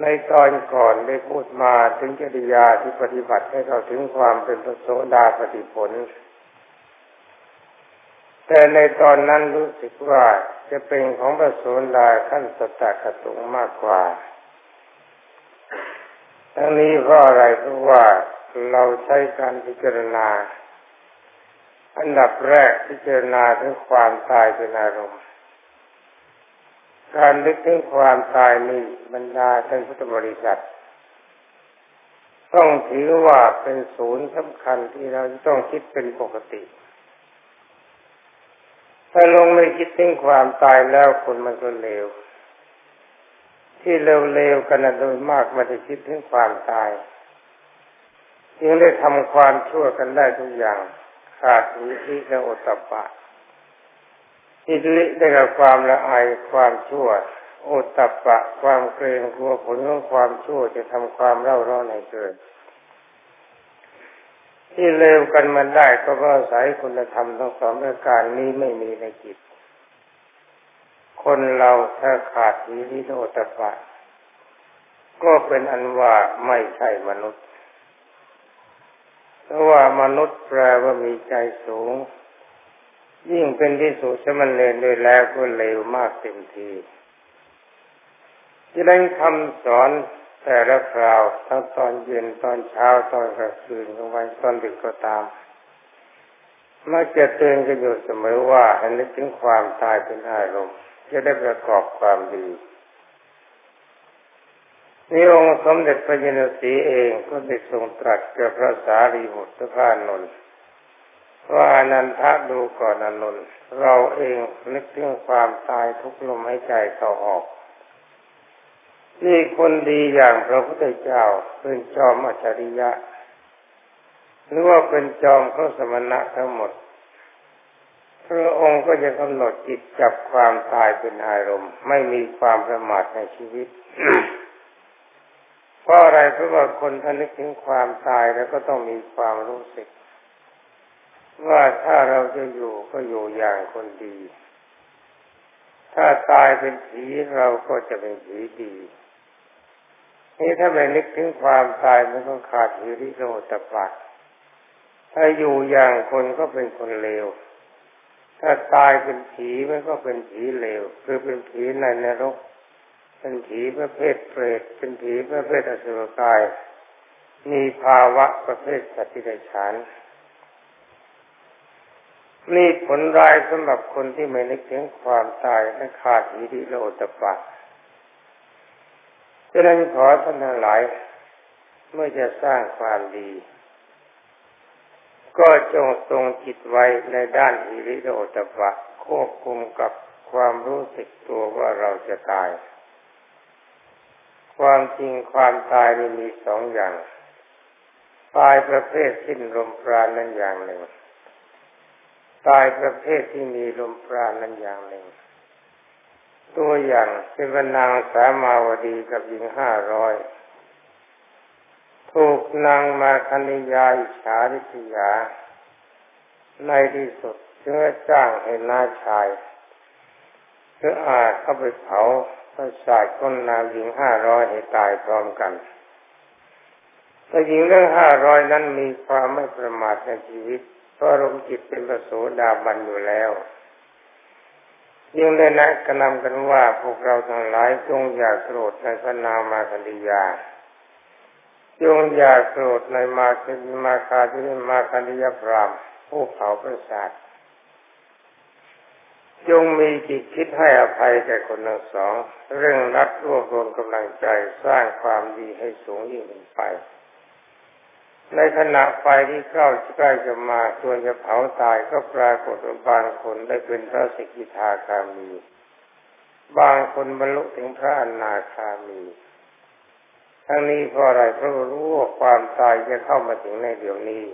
ในตอนก่อนได้พูดมาถึงจริยาที่ปฏิบัติให้เราถึงความเป็นพระโสดาปฏิผล แต่ในตอนนั้นรู้สึกว่าจะเป็นของพระโสดาขั้นสตคตุงมากกว่า ทั้งนี้เพราะอะไรเพราะว่าเราใช้การพิจารณา อันดับแรกพิจารณาถึงความตายเป็นอารมณ์ การนึกถึงความตายนี่บรรดาท่านพุทธบริษัท ต้องถือว่าเป็นศูนย์สำคัญที่เราต้องคิดเป็นปกติ ถ้าลงไม่คิดถึงความตายแล้วคนมันก็เลว ที่เร็วๆกันโดยมากมันจะคิดถึงความตายจึงได้ทำความชั่วกันได้ทุกอย่างขาดวิธิและอตตปะ อิริได้กับความละอายความชั่วโอตัปปะความเกรงกลัวผลของความชั่วจะทำความเล่าร้อนให้เกิด ที่เลวกันมันได้ก็เพราะอาศัยคุณธรรมทั้งสองประการนี้ไม่มีในจิต คนเราถ้าขาดอิริโอตัปปะ ก็เป็นอันว่าไม่ใช่มนุษย์เพราะว่ามนุษย์แปลว่ามีใจสูง ยิ่งเป็นที่สุดสมันเลนด้วยแล้วก็เลวมากเต็มทีที่ได้คำสอนแต่ละคราวทั้งตอนเย็นตอนเช้าตอนกลางคืนกลางวันตอนดึกก็ตามมักจะเตือนกันอยู่เสมอว่าให้นึกถึงความตายเป็นอารมณ์จะได้ประกอบความดีนี่องค์สมเด็จพระยนสีเองก็ได้ทรงตรัสกับพระสารีบุตรพระนนท์ ว่านันทะดูก่อนอนุนเราเองนึกถึงความตายทุกลมหายใจเข้าออก นี่คนดีอย่างพระพุทธเจ้าเป็นจอมอัจฉริยะ หรือว่าเป็นจอมพระสมณะทั้งหมด พระองค์ก็จะกำหนดจิตจับความตายเป็นอารมณ์ ไม่มีความประมาทในชีวิตเพราะอะไรเพราะว่าคนท่านนึกถึงความตายแล้วก็ต้องมีความรู้สึก ว่าถ้าเราจะอยู่ก็อยู่อย่างคนดี ถ้าตายเป็นผีเราก็จะเป็นผีดี นี่ถ้าไม่นึกถึงความตายมันก็ขาดหิริโรตปะถ้าอยู่อย่างคนก็เป็นคนเลว ถ้าตายเป็นผีมันก็เป็นผีเลว คือเป็นผีในนรก เป็นผีประเภทเปรต เป็นผีประเภทอสุรกาย มีภาวะประเภทสัตว์ที่ไดฉาน นี่ผลร้ายสำหรับคนที่ไม่นึกถึงความตายและขาดอิริโลตปะฉะนั้นขอท่านทั้งหลาย เมื่อจะสร้างความดี ก็จงทรงจิตไว้ในด้านอิริโลตปะควบคุมกับความรู้สึกตัวว่าเราจะตาย ความจริงความตายนี่มีสองอย่าง ตายประเภทสิ้นลมปราณนั้นอย่างหนึ่ง ตายประเภทที่มีลมปราณนั้นอย่างหนึ่ง ตัวอย่างเป็นนางสามาวดีกับหญิงห้าร้อยถูกนางมาคณิยาอิชาริษยา ในที่สุดเชื้อจ้างให้น้าชายเพื่ออาเข้าไปเผาประสาทคนนางหญิงห้าร้อยให้ตายพร้อมกันแต่หญิงเรื่องห้าร้อยนั้นมีความไม่ประมาทในชีวิต เพราะอารมณ์จิตเป็นประโสดาบันอยู่แล้วยิ่งได้นะกระนำกันว่าพวกเราทั้งหลายจงอย่าโกรธในพระนามาคันดิยาจงอย่าโกรธในมาคิมาคาที่มาคันดิยพรามผู้เผาประสาทจงมีจิตคิดให้อภัยแก่คนทั้งสอง เรื่องรักรวบรวมกำลังใจสร้างความดีให้สูงยิ่งขึ้นไป ในขณะไฟที่เข้าใกล้จะมาส่วนจะเผาตายก็ปรากฏว่าบางคนได้เป็นพระสิกิทาคามี บางคนบรรลุถึงพระอนาคามี ทั้งนี้เพราะอะไรเพราะรู้ว่าความตายจะเข้ามาถึงในเดี๋ยวนี้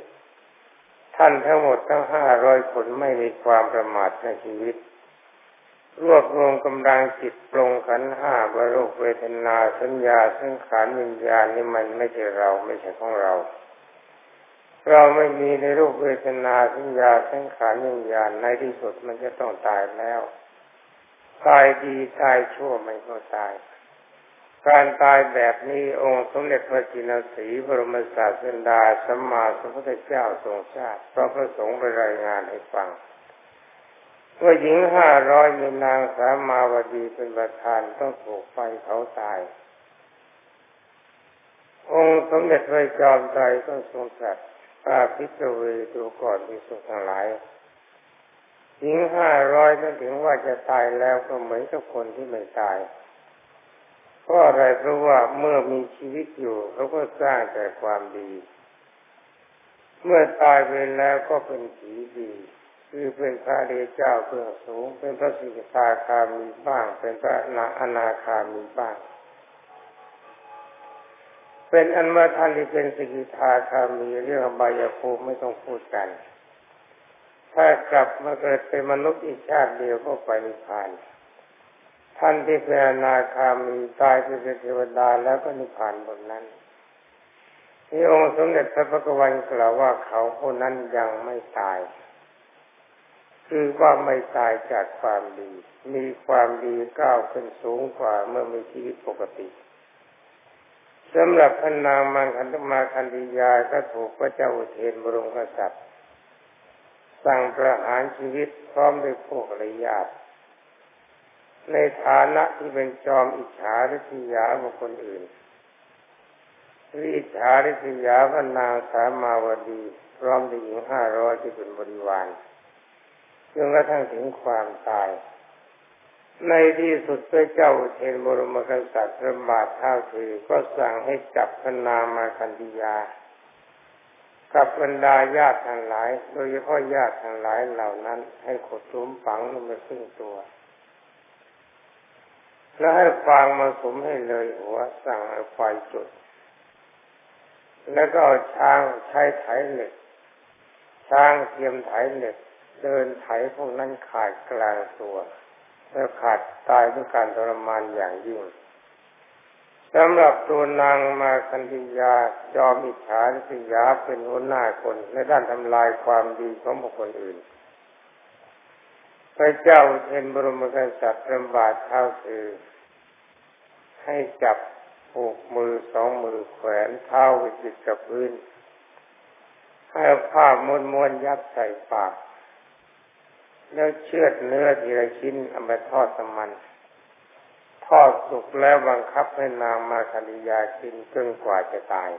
ท่านทั้งหมดทั้งห้าร้อยคนไม่มีความประมาทในชีวิต รวบรวมกำลังจิตปรงขันห้าบรรลุเวทนาสัญญาสังขารวิญญาณนี่มันไม่ใช่เราไม่ใช่ของเรา เราไม่มีในรูปเวทนาสัญญาสังขารวิญญาณในที่สุดมันจะต้องตายแล้ว ตายดีตายชั่วมันก็ตาย การตายแบบนี้องค์สมเด็จพระจินสีบรมศาสดาสัมมาสัมพุทธเจ้าทรงทราบพระประสงค์ไปรายงานให้ฟังว่าหญิงห้าร้อยมีนางสามาวดีเป็นประธานต้องถูกไฟเขาตาย องค์สมเด็จพระจอมไตรก็ทรงตรัส ป้าพิจเวดูก่อนมีสุขทั้งหลายหญิงห้าร้อยนั้นถึงว่าจะตายแล้วก็เหมือนกับคนที่ไม่ตาย เพราะอะไรเพราะว่าเมื่อมีชีวิตอยู่เขาก็สร้างแต่ความดี เมื่อตายไปแล้วก็เป็นผีดี คือเป็นพระเดชเจ้าเพื่อสูง เป็นพระสิกขาคามีบ้าง เป็นพระนาอนาคามีบ้าง เป็นอันว่าท่านที่เป็นสกิทาคามีเรื่องบายภูมิไม่ต้องพูดกัน ถ้ากลับมาเกิดเป็นมนุษย์อีกชาติเดียวก็ไปนิพพาน ท่านที่เป็นอนาคามีตายเป็นเทวดาแล้วก็นิพพานบนนั้นที่องค์สมเด็จพระพุทธวันกล่าวว่าเขาคนนั้นยังไม่ตาย คือว่าไม่ตายจากความดี มีความดีก้าวขึ้นสูงกว่าเมื่อมีชีวิตปกติ สำหรับพนางมังคันธมาคันธิยาก็ถูกพระเจ้าอุเทนบรมกษัตริย์ สั่งประหารชีวิตพร้อมด้วยพวกระยาตในฐานะที่เป็นจอมอิจฉาริษยาบุคคลอื่นริจฉาริษยาพนางสามาวดี พร้อมด้วยหญิงห้าร้อยที่เป็นบริวารจนกระทั่งถึงความตาย ในที่สุดพระเจ้าเทนบรมกษัตริย์พระบาทเท้าถือก็สั่งให้จับพนามาคันธิยา กับบรรดาญาติทั้งหลาย โดยเฉพาะญาติทั้งหลายเหล่านั้น ให้ขดลุมฝังลงไปครึ่งตัว แล้วให้ฟางมาสมให้เลยหัวสั่งให้ไฟจุด แล้วก็เอาช้างใช้ไถเหล็ก ช้างเทียมไถเหล็ก เดินไถพวกนั้นขาดกลางตัว แล้วขาดตายด้วยการทรมานอย่างยิ่งสำหรับตัวนางมาคันธิยาจอมอิจฉาริยาเป็นหัวหน้าคนในด้านทำลายความดีของบุคคลอื่น พระเจ้าเทนบรมกษัตริย์ระบาทเท้าสือให้จับผูกมือสองมือแขวนเท้าไว้ติดกับพื้น ให้ผ้าม้วนมวนยัดใส่ปาก แล้วเชือดเนื้อทีละชิ้นเอาไปทอดสมันทอดสุกแล้วบังคับให้นางมาคณิยากินจนกว่าจะตาย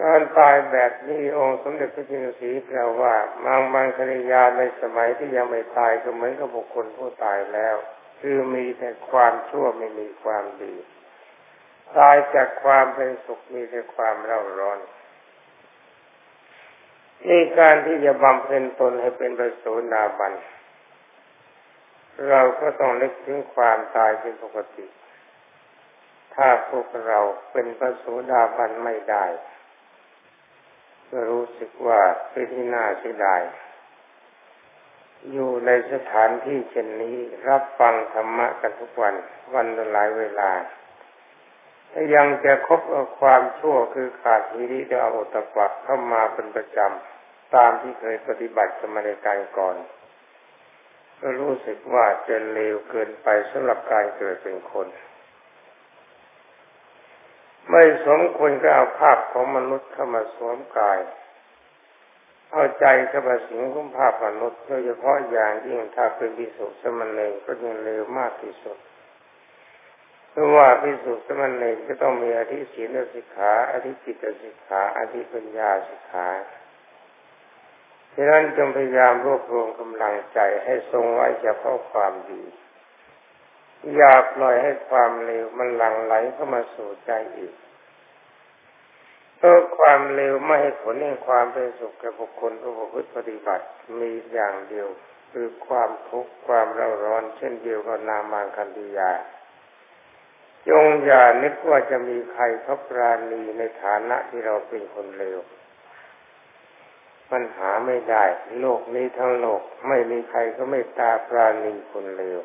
การตายแบบนี้องค์สมเด็จพระจินสีกล่าวว่ามางมังคณิยาในสมัยที่ยังไม่ตายก็เหมือนกับบุคคลผู้ตายแล้ว คือมีแต่ความชั่วไม่มีความดี ตายจากความเป็นสุขมีแต่ความเร่าร้อน นี่การที่จะบำเพ็ญตนให้เป็นประโสูนาบัน เราก็ต้องนึกถึงความตายเป็นปกติ ถ้าพวกเราเป็นพระโสดาบันไม่ได้ก็รู้สึกว่าเป็นที่น่าเสียดายอยู่ในสถานที่เช่นนี้รับฟังธรรมะกันทุกวันวันละหลายเวลา ถ้ายังจะคบเอาความชั่วคือขาดทีริเดเอาตะปักเข้ามาเป็นประจำตามที่เคยปฏิบัติสมัยการก่อน ก็รู้สึกว่าจะเลวเกินไปสำหรับการเกิดเป็นคน ไม่สมควรก็เอาภาพของมนุษย์เข้ามาสวมกายเอาใจเข้ามาสิงคุ้มภาพมนุษย์โดยเฉพาะอย่างยิ่งถ้าเป็นพิสุสมณเณรก็ยังเลวมากที่สุด ราะว่าพิสุสมณเณรก็ต้องมีอธิศีลสิกขาอธิจิตสิกขาอธิปัญญาสิกขาฉะนั้นจงพยายามรวบรวมกำลังใจให้ทรงไว้เฉพาะความดีอย่าปล่อยให้ความเลวมันหลั่งไหลเข้ามาสู่ใจอีกเพราะความเลวไม่ให้ผลในความเป็นสุขแก่บุคคลผู้ประพฤติปฏิบัติมีอย่างเดียว คือความทุกข์ความเร่าร้อนเช่นเดียวกับนามังคันธิยา จงอย่านึกว่าจะมีใครเขาปราณีในฐานะที่เราเป็นคนเลวปัญหาไม่ได้ โลกนี้ทั้งโลกไม่มีใครก็ไม่ตาปราณีคนเลว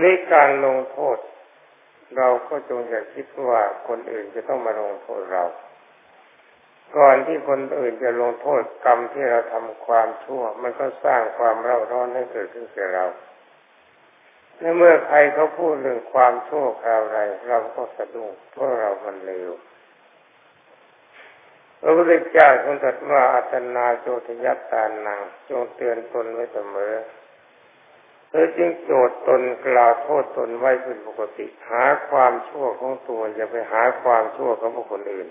ในการลงโทษ เราก็จงอย่าคิดว่าคนอื่นจะต้องมาลงโทษเรา ก่อนที่คนอื่นจะลงโทษกรรมที่เราทำความชั่ว มันก็สร้างความเร่าร้อนให้เกิดขึ้นแก่เรา ในเมื่อใครเขาพูดเรื่องความชั่วคราวไรเราก็สะดุ้งเพราะเรามันเลวพระพุทธเจ้าทรงตรัสว่าอัตนาโจทยัตตานังจงเตือนตนไว้เสมอเธอจึงโจทย์ตนกล่าวโทษตนไว้เป็นปกติ หาความชั่วของตัวอย่าไปหาความชั่วของบุคคลอื่น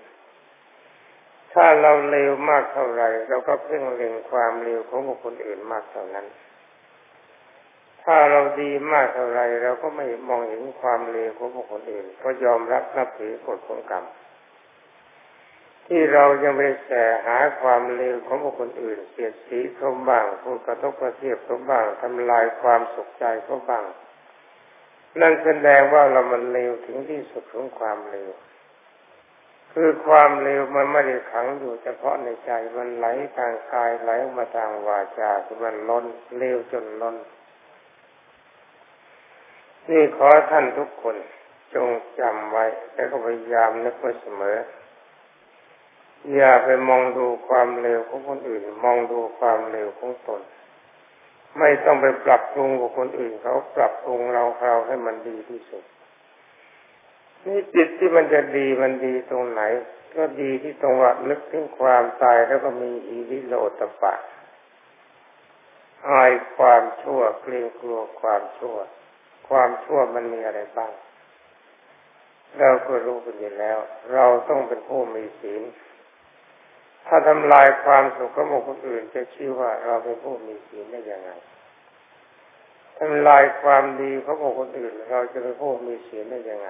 ถ้าเราเลวมากเท่าไรเราก็เพ่งเล็งความเลวของบุคคลอื่นมากเท่านั้น ถ้าเราดีมากเท่าไรเราก็ไม่มองเห็นความเลวของบุคคลอื่น ก็ยอมรับนับถือกฎของกรรม ที่เรายังไม่แสหาความเลวของบุคคลอื่นเสียดสีเขาบ้างพูดกระทบกระเทียบเขาบ้างทำลายความสุขใจเขาบ้างนั่นแสดงว่าเรามันเลวถึงที่สุดของความเลวคือความเลวมันไม่ได้ขังอยู่เฉพาะในใจมันไหลทางกายไหลมาทางวาจาคือมันล้นเลวจนล้น นี่ขอท่านทุกคนจงจำไว้ แล้วก็พยายามนึกไว้เสมอ อย่าไปมองดูความเลวของคนอื่น มองดูความเลวของตน ไม่ต้องไปปรับปรุงกับคนอื่น เขาปรับปรุงเราเราให้มันดีที่สุด นี่จิตที่มันจะดีมันดีตรงไหน ก็ดีที่ตรงว่านึกถึงความตายแล้วก็มีอีวิโลตปะอายความชั่วเกรงกลัวความชั่ว ความชั่วมันมีอะไรบ้าง เราก็รู้กันอยู่แล้ว เราต้องเป็นผู้มีศีล ถ้าทำลายความสุขของคคลอื่น จะชื่อว่าเราเป็นผู้มีศีลได้ยังไงทำลายความดีของคคลอื่น เราจะเป็นผู้มีศีลได้ยังไง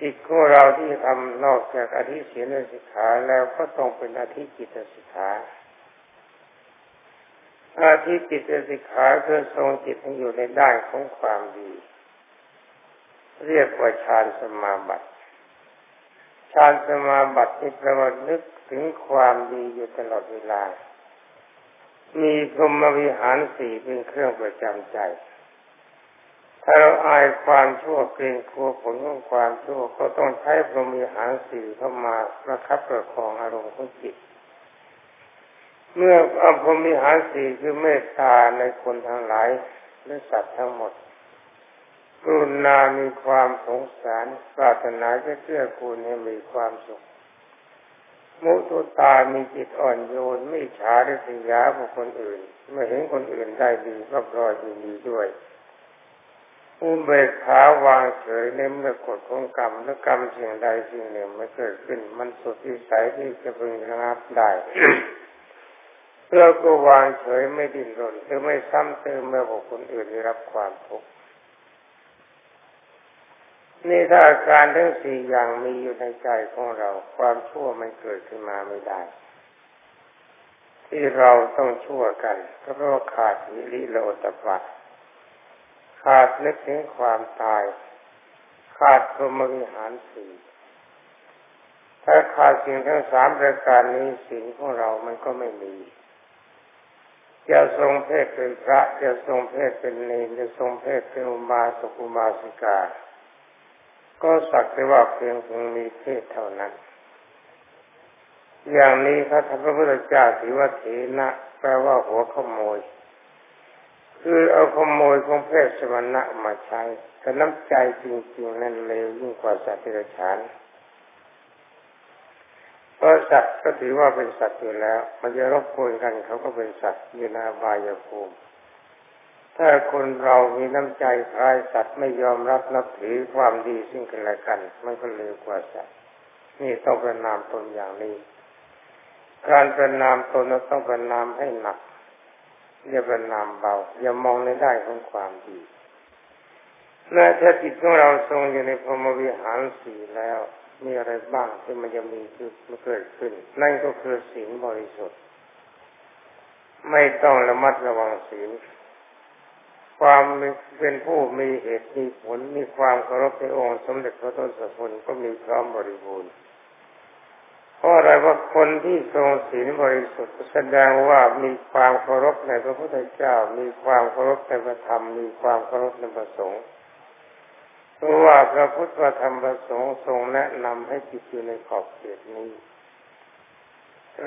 จิตของเราที่ทำนอกจากอธิศีลสิกขาแล้วก็ต้องเป็นอธิจิตสิกขา อาธิจิตสิกขาคือทรงจิตให้อยู่ในด้านของความดี เรียกว่าฌานสมาบัติฌานสมาบัติที่ประวัตินึกถึงความดีอยู่ตลอดเวลา มีพรหมวิหารสี่เป็นเครื่องประจำใจ ถ้าเราอายความชั่วเกรงกลัวผลของความชั่วก็ต้องใช้พรหมวิหารสี่เข้ามาประคับประคองอารมณ์ของจิต เมื่ออพรหมวิหารสี่คือเมตตาในคนทั้งหลายและสัตว์ทั้งหมดกรุณามีความสงสารปรารถนาจะเกื้อกูลให้มีความสุข มุตุตามีจิตอ่อนโยน ไม่ฉาริยาบุคคลอื่นไม่เห็นคนอื่นได้ดีก็รอยดีด้วยอุเบกขาวางเฉยในเมื่อกฎของกรรมและกรรมสิ่งใดสิ่งหนึ่งไม่เกิดขึ้น มันสุดที่สายที่จะพึงระงับได้ เพื่อก็วางเฉยไม่ดิ้นรนหรือไม่ซ้ำเติมเมื่อบุคคลอื่นได้รับความทุกข์นี่ถ้าอาการทั้งสี่อย่างมีอยู่ในใจของเรา ความชั่วมันเกิดขึ้นมาไม่ได้ ที่เราต้องชั่วกันก็เพราะขาดวิริโลตปะขาดนึกถึงความตาย ขาดพรหมวิหารสี่ถ้าขาดสิ่งทั้งสามประการนี้สิ่งของเรามันก็ไม่มี จะทรงเพศเป็นพระจะทรงเพศเป็นเนรจะทรงเพศเป็นอุบาสกอุบาสิกา ก็สักแต่ว่าเพียงคงมีเพศเท่านั้น อย่างนี้พระธรรมพุทธเจ้าถือว่าเถนะแปลว่าหัวขโมย คือเอาขโมยของเพศสมณะมาใช้แต่น้ำใจจริงๆนั่นเลวยิ่งกว่าสัตว์ที่ฉาน ราะสัตว์ก็ถือว่าเป็นสัตว์อยู่แล้ว มันจะรบกวนกันเขาก็เป็นสัตว์อยู่ในบายภูมิ ถ้าคนเรามีน้ำใจคลายสัตว์ไม่ยอมรับนับถือความดีซึ่งกันและกัน มันก็เลวกว่าสัตว์นี่ต้องประนามตนอย่างนี้ การประนามตนต้องประนามให้หนักอย่าประนามเบา อย่ามองในได้ของความดีและถ้าจิตของเราทรงอยู่ในพรหมวิหารสี่แล้ว มีอะไรบ้างที่มันจะมีคือมันเกิดขึ้น นั่นก็คือศีลบริสุทธิ์ ไม่ต้องระมัดระวังศีลความเป็นผู้มีเหตุมีผลมีความเคารพในองค์สมเด็จพระทศพลก็มีพร้อมบริบูรณ์เพราะอะไรว่าคนที่ทรงศีลบริสุทธิ์แสดงว่ามีความเคารพในพระพุทธเจ้า มีความเคารพในพระธรรม มีความเคารพในพระสงฆ์ เพราะว่าพระพุทธธรรมประสงค์ทรงแนะนำให้จิตอยู่ในขอบเขตนี้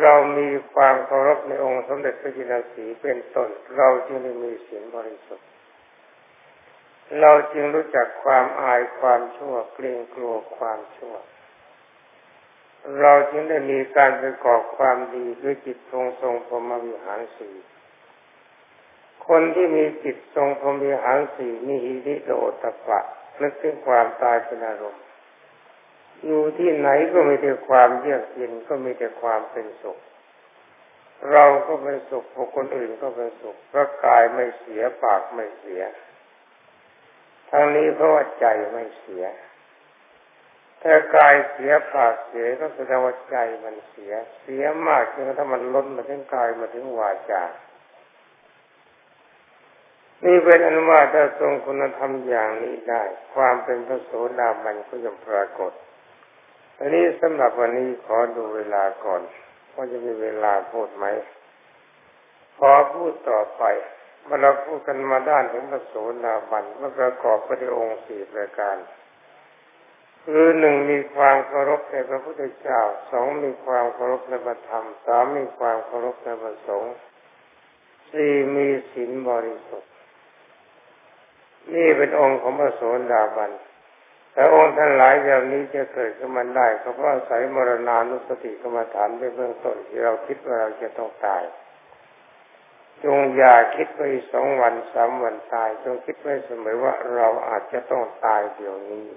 เรามีความเคารพในองค์สมเด็จพระจินสีเป็นต้นเราจึงได้มีศีลบริสุทธิ์ เราจึงรู้จักความอายความชั่วเกรงกลัวความชั่ว เราจึงได้มีการประกอบความดีด้วยจิตทรงทรงพรหมวิหารสีคนที่มีจิตทรงพรหมวิหารสีมีหิริโอตปะ นึกถึงความตายเป็นอารมณ์ อยู่ที่ไหนก็มีแต่ความเยือกเย็นก็มีแต่ความเป็นสุข เราก็เป็นสุขพวกคนอื่นก็เป็นสุขเพราะกายไม่เสียปากไม่เสีย ทั้งนี้เพราะว่าใจไม่เสีย ถ้ากายเสียปากเสียก็แสดงว่าใจมันเสีย เสียมากจนถ้ามันล้นมาถึงกายมาถึงวาจา นี่เป็นอนุมาถ้าทรงคุณธรรมอย่างนี้ได้ ความเป็นพระโสดาบันก็จะปรากฏอันนี้สำหรับวันนี้ขอดูเวลาก่อนว่าจะมีเวลาพูดไหมขอพูดต่อไปเมื่อเราพูดกันมาด้านถึงพระโสดาบันว่าประกอบพระองค์สี่ประการคือหนึ่งมีความเคารพในพระพุทธเจ้าสองมีความเคารพในพระธรรมสามมีความเคารพในพระสงฆ์สี่มีศีลบริสุทธิ์ นี่เป็นองค์ของพระโสดาบันแต่องค์ท่านหลายอย่างนี้จะเกิดขึ้นมาได้ก็เพราะอาศัยมรณานุสติกรรมฐานในเบื้องต้นที่เราคิดว่าเราจะต้องตาย จงอย่าคิดไปสองวันสามวันตาย จงคิดไว้เสมอว่าเราอาจจะต้องตายเดี๋ยวนี้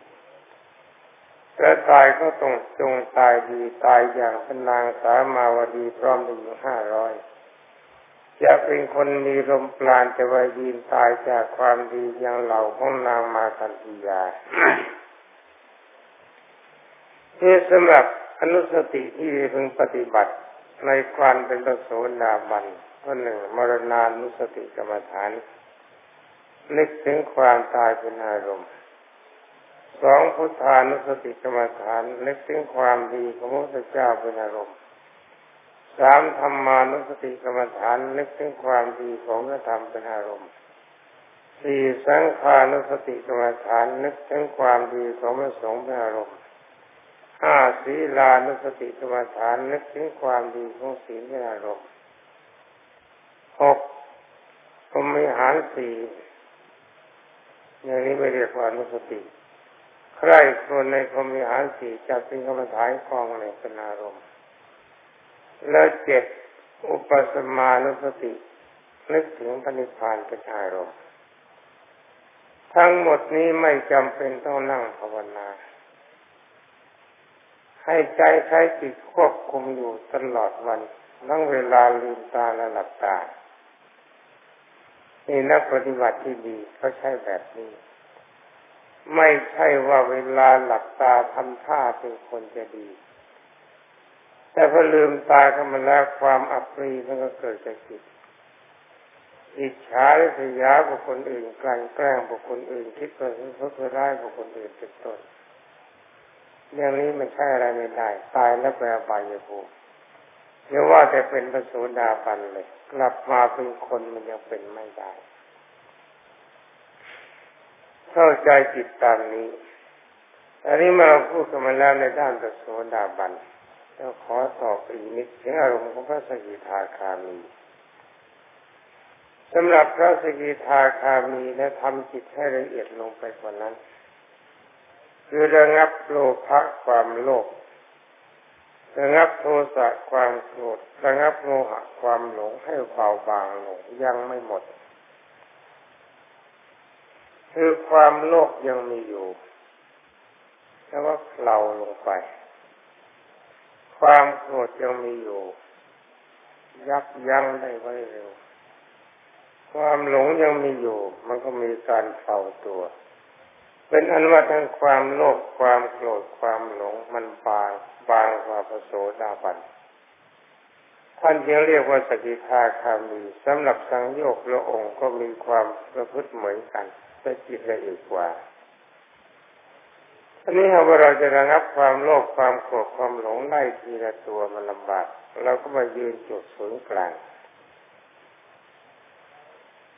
ถ้าตายก็ต้องจงตายดีตายอย่างเป็นางสามาวดีพร้อมด้วยห้าร้อย จะเป็นคนมีลมปราณจะวายินตายจากความดีอย่างเหล่าของนางมาคันธียานี่สำหรับอนุสติที่พึงปฏิบัติในความเป็นประโสดาบันก็หนึ่งมรณานุสติกรรมฐานนึกถึงความตายเป็นอารมณ์สองพุทธานุสติกรรมฐานนึกถึงความดีของพระพุทธเจ้าเป็นอารมณ์ สามธรรมานุสติกรรมฐานนึกถึงความดีของพระธรรมเป็นอารมณ์สี่สังขานุสติกรรมฐานนึกถึงความดีของพระสงฆ์เป็นอารมณ์ห้าศีลานุสติกรรมฐานนึกถึงความดีของศีลเป็นอารมณ์หกพรมิหารสี่อย่างนี้ไม่เรียกว่านุสติ ใครคนในพรมิหารสี่จะเป็นกรรมฐานคลองในเป็นอารมณ์ แล้วเจ็ดอุปสมานุสติ นึกถึงปณิพานเป็นอารมณ์ทั้งหมดนี้ไม่จำเป็นต้องนั่งภาวนา ให้ใจใช้จิตควบคุมอยู่ตลอดวันทั้งเวลาลืมตาและหลับตานี่นักปฏิบัติที่ดีเขาใช้แบบนี้ ไม่ใช่ว่าเวลาหลับตาทำท่าเป็นคนจะดี แต่พอลืมตาขึ้นมาแล้วความอัปรีมันก็เกิดจากจิตอิจฉาหรือสยาบุคคลอื่นกลั่นแกล้งบุคคลอื่น คิดว่าเขาจะได้บุคคลอื่นเป็นต้นเรื่องนี้มันใช่อะไรไม่ได้ ตายแล้วไปอบายภูมิเดี๋ยวว่าแต่เป็นพระโสดาบันเลย กลับมาเป็นคนมันยังเป็นไม่ได้ เข้าใจจิตตามนี้อันนี้มาเราพูดกันมาแล้วในด้านพระโสดาบัน ล้วขอตอบอีกนิดถึงอารมณ์ของพระสกิทาคามีสำหรับพระสกิทาคามีและทำจิตให้ละเอียดลงไปกว่านั้น คือระงับโลภะความโลภระงับโทสะความโกรธระงับโมหะความหลงให้เบาบางลงยังไม่หมด คือความโลภยังมีอยู่แต่ว่าเราลงไป ความโกรธยังมีอยู่ ยับยั้งได้ไว้เร็ว ความหลงยังมีอยู่ มันก็มีการเฝ้าตัว เป็นอันว่าทั้งความโลภความโกรธความหลงมันบางบางกว่าพระโสดาบันท่านยังเรียกว่าสกิทาคามีสำหรับสังโยกละองค์ก็มีความประพฤติเหมือนกันแต่จิตละเอียดกว่า อันนี้หากว่าเราจะระงับความโลภความโกรธความหลงไล่ทีละตัวมันลำบากเราก็มายืนจุดศูนย์กลาง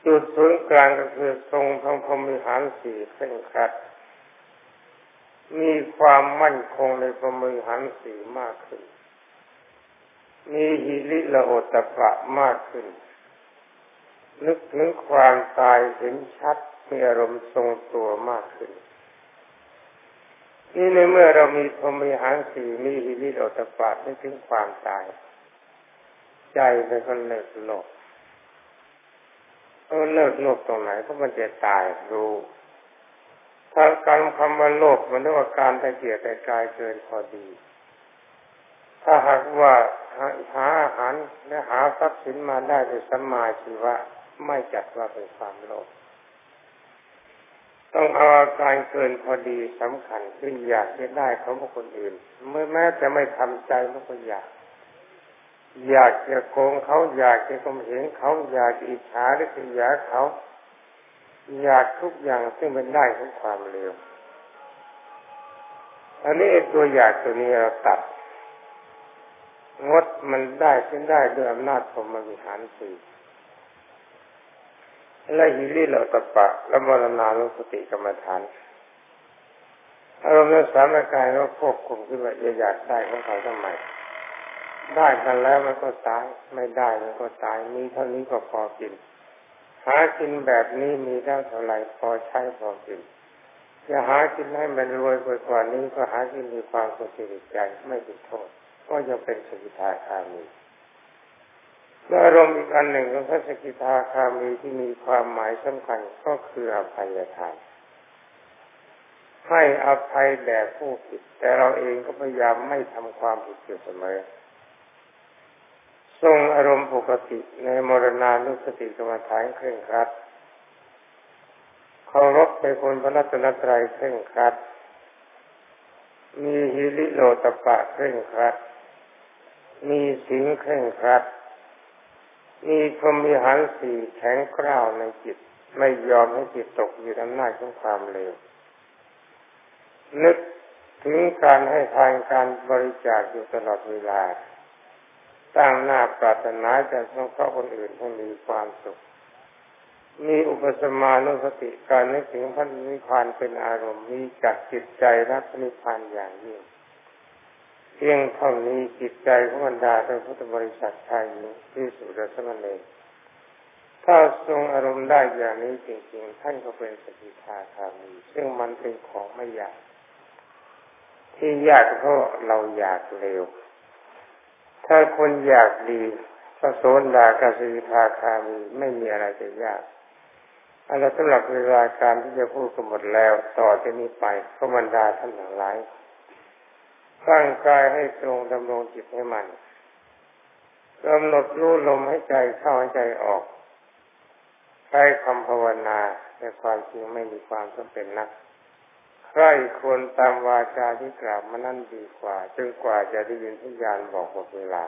จุดศูนย์กลางก็คือทรงทองพรมิหารสี่เส้นคัด มีความมั่นคงในพรมิหารสี่มากขึ้น มีหิริละโอตปะมากขึ้น นึกถึงความตายเห็นชัดมีอารมณ์ทรงตัวมากขึ้น นี่ในเมื่อเรามีพรหมีหารสีมีอิริโอตปาไม่ถึงความตาย ใจมันก็เลิกโลกเออเลิกโลกตรงไหนเพราะมันจะตายรู้ถ้าการคำว่าโลกมันเรียกว่าการตะเกียกแต่กายเกินพอดี ถ้าหากว่าหาอาหารและหาทรัพย์สินมาได้โดยสัมมาชีวะไม่จัดว่าเป็นความโลภ ต้องเอาอาการเกินพอดีสำคัญคืออยากจะได้เของคนอื่น เมื่อแม้จะไม่ทำใจมันก็อยาก อยากจะโกงเขาอยากจะกมเห็นเขาอยากอิจฉาหรือขยาเขา อยากทุกอย่างซึ่งเป็นได้ของความเลวอันนี้ตัวอยากตัวนี้เราตัดงดมันได้ขึ้นได้ด้วยอำนาจพรมวิหารสี่ และหิริโลตปะ และมรณานุสติกรรมฐานอารมณ์ในสามกายเราควบคุมขึ้นว่าอยากได้ของเขาทำไมได้กันแล้วมันก็ตาย ไม่ได้มันก็ตายมีเท่านี้ก็พอกิน หากินแบบนี้มีได้เท่าไหร่พอใช้พอกินจะหากินให้มันรวยกว่านี้ก็หากินมีความสุขใจไม่ติดโทษ ก็ยังเป็นสกิทาคามี และอารมณ์อีกอันหนึ่งของพระสกิทาคามีที่มีความหมายสำคัญก็คืออภัยทานให้อภัยแด่ผู้ผิด แต่เราเองก็พยายามไม่ทำความผิดอยู่เสมอ ทรงอารมณ์ปกติในมรณานุสติกรรมฐานเคร่งครัดเคารพในคนพระรัตนตรัยเคร่งครัด มีฮิริโลตปะเคร่งครัด มีสิงเคร่งครัด มีพรหมีหันสี่แข็งกร้าวในจิต ไม่ยอมให้จิตตกอยู่ในอำนาจของความเลวนึกถึงการให้ทานการบริจาคอยู่ตลอดเวลา ตั้งหน้าปรารถนาจะสงเคราะห์คนอื่นให้มีความสุข มีอุปสมานุสติการนึกถึงพระนิพพานเป็นอารมณ์มีจักจิตใจรักนิพพานอย่างยิ่ง เพียงเท่านี้จิตใจของบรรดาท่านพุทธบริษัทชายหญิงที่สุรสมณีถ้าทรงอารมณ์ได้อย่างนี้จริงๆ ท่านก็เป็นสกิทาคามีซึ่งมันเป็นของไม่ยาก ที่ยากเพราะเราอยากเร็ว ถ้าคนอยากดีพระโสดากาสิทาคามีไม่มีอะไรจะยากอันนั้นสำหรับเวลาการที่จะพูดกันหมดแล้ว ต่อจากนี้ไปพระบรรดาท่านทั้งหลาย ตั้งกายให้ตรงดำรงจิตให้มันกำหนดรู้ลมให้ใจเข้าให้ใจออก ใช้คำภาวนาแต่ความจริงไม่มีความจำเป็นนักใครควรตามวาจาที่กล่าวมานั่นดีกว่าจนกว่าจะได้ยินพยานบอกหมดเวลา